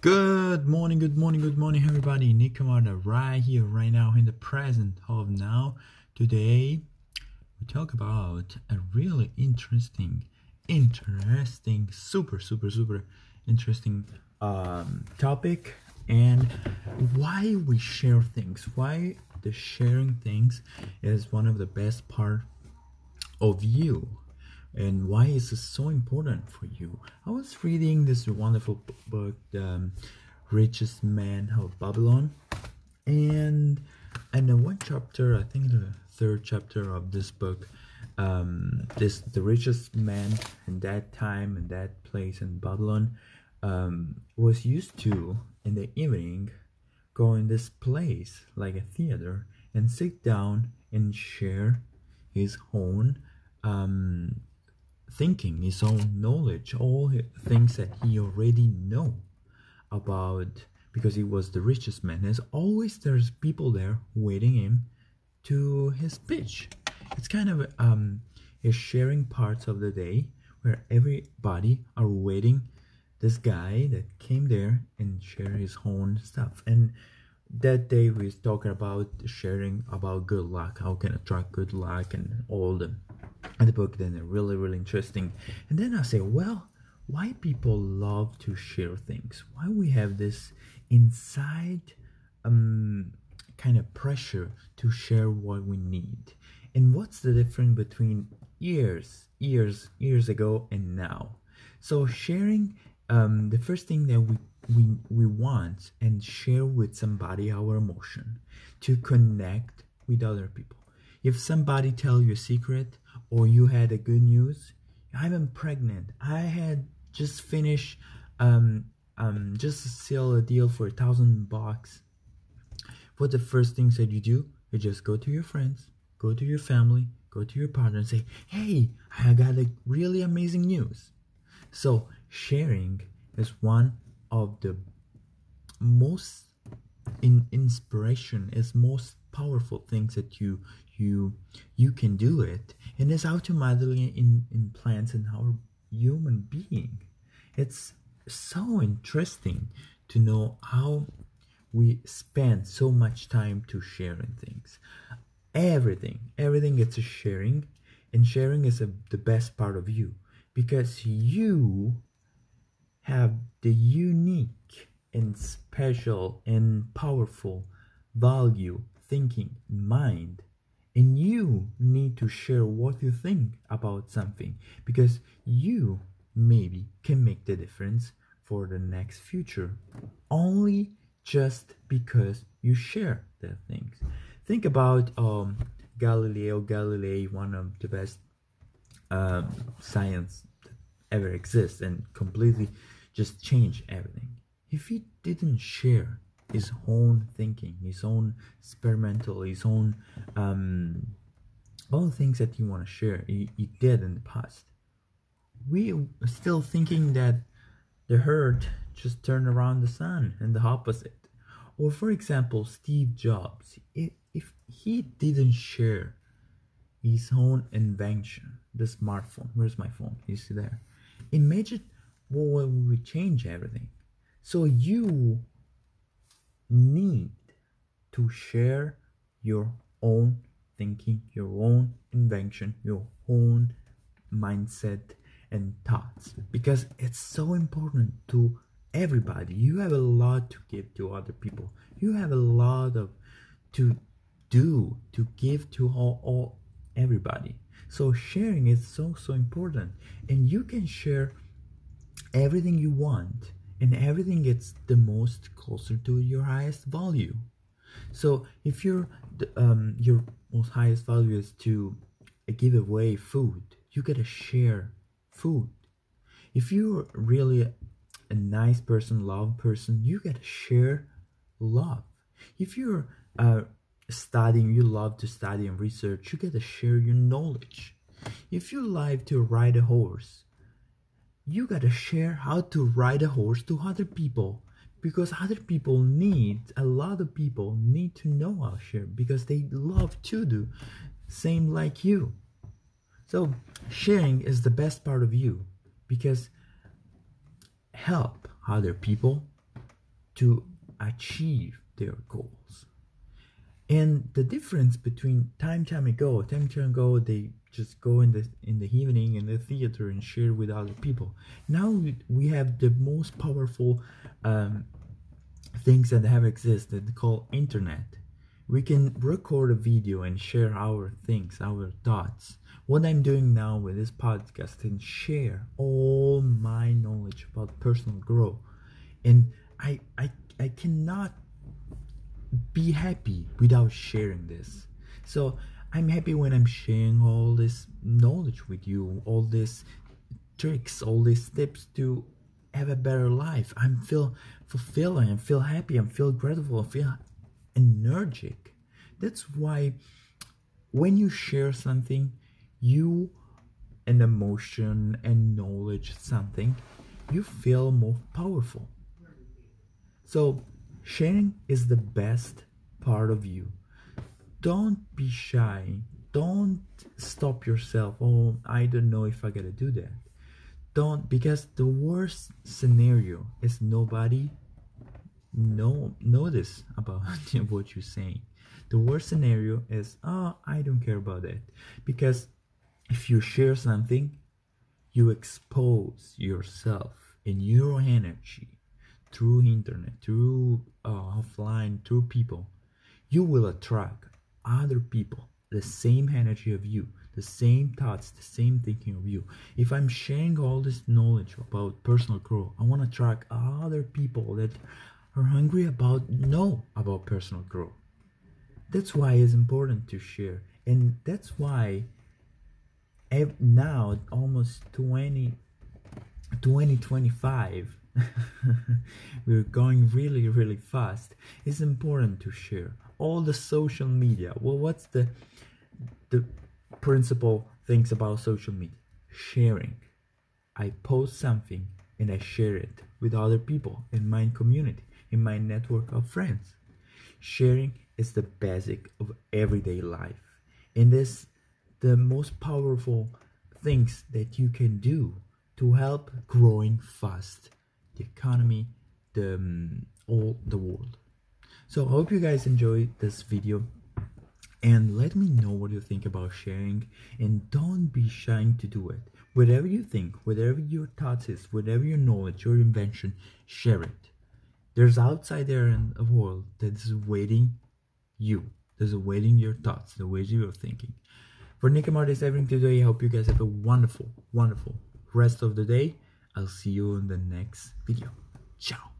Good morning, good morning, good morning, everybody. Nick Kamada right here, right now, in the present of now. Today, we talk about a really interesting, interesting, super, super, super interesting um, topic and why we share things. Why the sharing things is one of the best part of you and why is this so important for you? I was reading this wonderful book, um, Richest Man of Babylon, and and in one chapter, I think the third chapter of this book, um, this the richest man in that time in that place in Babylon um, was used to in the evening go in this place like a theater and sit down and share his own um, thinking, his own knowledge, all things that he already know about because he was the richest man. There's always there's people there waiting him to his pitch It's kind of um a sharing parts of the day where everybody are waiting this guy that came there and share his own stuff. And that day we was talking about sharing about good luck, how can attract good luck and all the and the book then really really interesting. And then i say well why people love to share things? Why we have this inside um kind of pressure to share what we need? And what's the difference between years years years ago and now? So sharing um the first thing that we we we want and share with somebody our emotion to connect with other people if somebody tell you a secret or you had a good news i'm pregnant. I had just finished um um just sell a deal for a thousand bucks. What the first things that you do you just go to your friends go to your family go to your partner and say hey i got a really amazing news. So sharing is one of the most in inspiration is most powerful things that you you you can do it. And it's automatically in, implants in our human being. It's so interesting to know how we spend so much time to sharing things. Everything everything gets a sharing and sharing is a, the best part of you. Because you have the unique and special and powerful value thinking mind and you need to share what you think about something because you maybe can make the difference for the next future only just because you share the things. Think about um, galileo. Galilei one of the best um, science that ever exists and completely just change everything. If he didn't share his own thinking, his own experimental, his own um, all the things that you want to share. He, did in the past. We are still thinking that the herd just turned around the sun and the opposite. Or for example, Steve Jobs, if, he didn't share his own invention, the smartphone, where's my phone? You see there? Imagine what would change everything. So you need to share your own thinking, your own invention, your own mindset and thoughts because it's so important to everybody. You have a lot to give to other people. You have a lot of to do to give to all, all everybody. So sharing is so so important and you can share everything you want and everything gets the most closer to your highest value. So if your um, your most highest value is to give away food you gotta share food. If you're really a nice person love person you gotta share love. If you're uh, studying you love to study and research you gotta share your knowledge. If you like to ride a horse you gotta share how to ride a horse to other people because other people need a lot of people need to know how to share because they love to do same like you so sharing is the best part of you because help other people to achieve their goals. And the difference between time time ago, time time ago, they just go in the in the evening in the theater and share with other people. Now we, have the most powerful um, things that have existed called internet. We can record a video and share our things, our thoughts. What I'm doing now with this podcast and share all my knowledge about personal growth. And I I I cannot be happy without sharing this. So I'm happy when I'm sharing all this knowledge with you, all these tricks, all these tips to have a better life. I'm feel fulfilling, I feel happy, I feel grateful, I feel energetic. That's why when you share something, you an emotion and knowledge something, you feel more powerful. So Sharing is the best part of you. Don't be shy. Don't stop yourself. Oh, I don't know if I gotta do that. Don't because the worst scenario is nobody know notice about what you're saying. The worst scenario is oh I don't care about that because if you share something, you expose yourself and your energy through internet, through uh, offline, through people, you will attract other people, the same energy of you, the same thoughts, the same thinking of you. If I'm sharing all this knowledge about personal growth, I want to attract other people that are hungry about know about personal growth. That's why it's important to share, and that's why now almost 20 2025 we're going really really fast. It's important to share all the social media. Well what's the the principal things about social media? Sharing. I post something and i share it with other people in my community in my network of friends. Sharing is the basic of everyday life. And this the most powerful things that you can do to help growing fast the economy, the um, all the world. So I hope you guys enjoyed this video and let me know what you think about sharing and don't be shy to do it. Whatever you think, whatever your thoughts is, whatever your knowledge, your invention, share it. There's outside there in the world that is waiting you. There's waiting your thoughts, the way you're thinking. For Nick and Marty's everything today, I hope you guys have a wonderful, wonderful rest of the day. I'll see you in the next video. Ciao.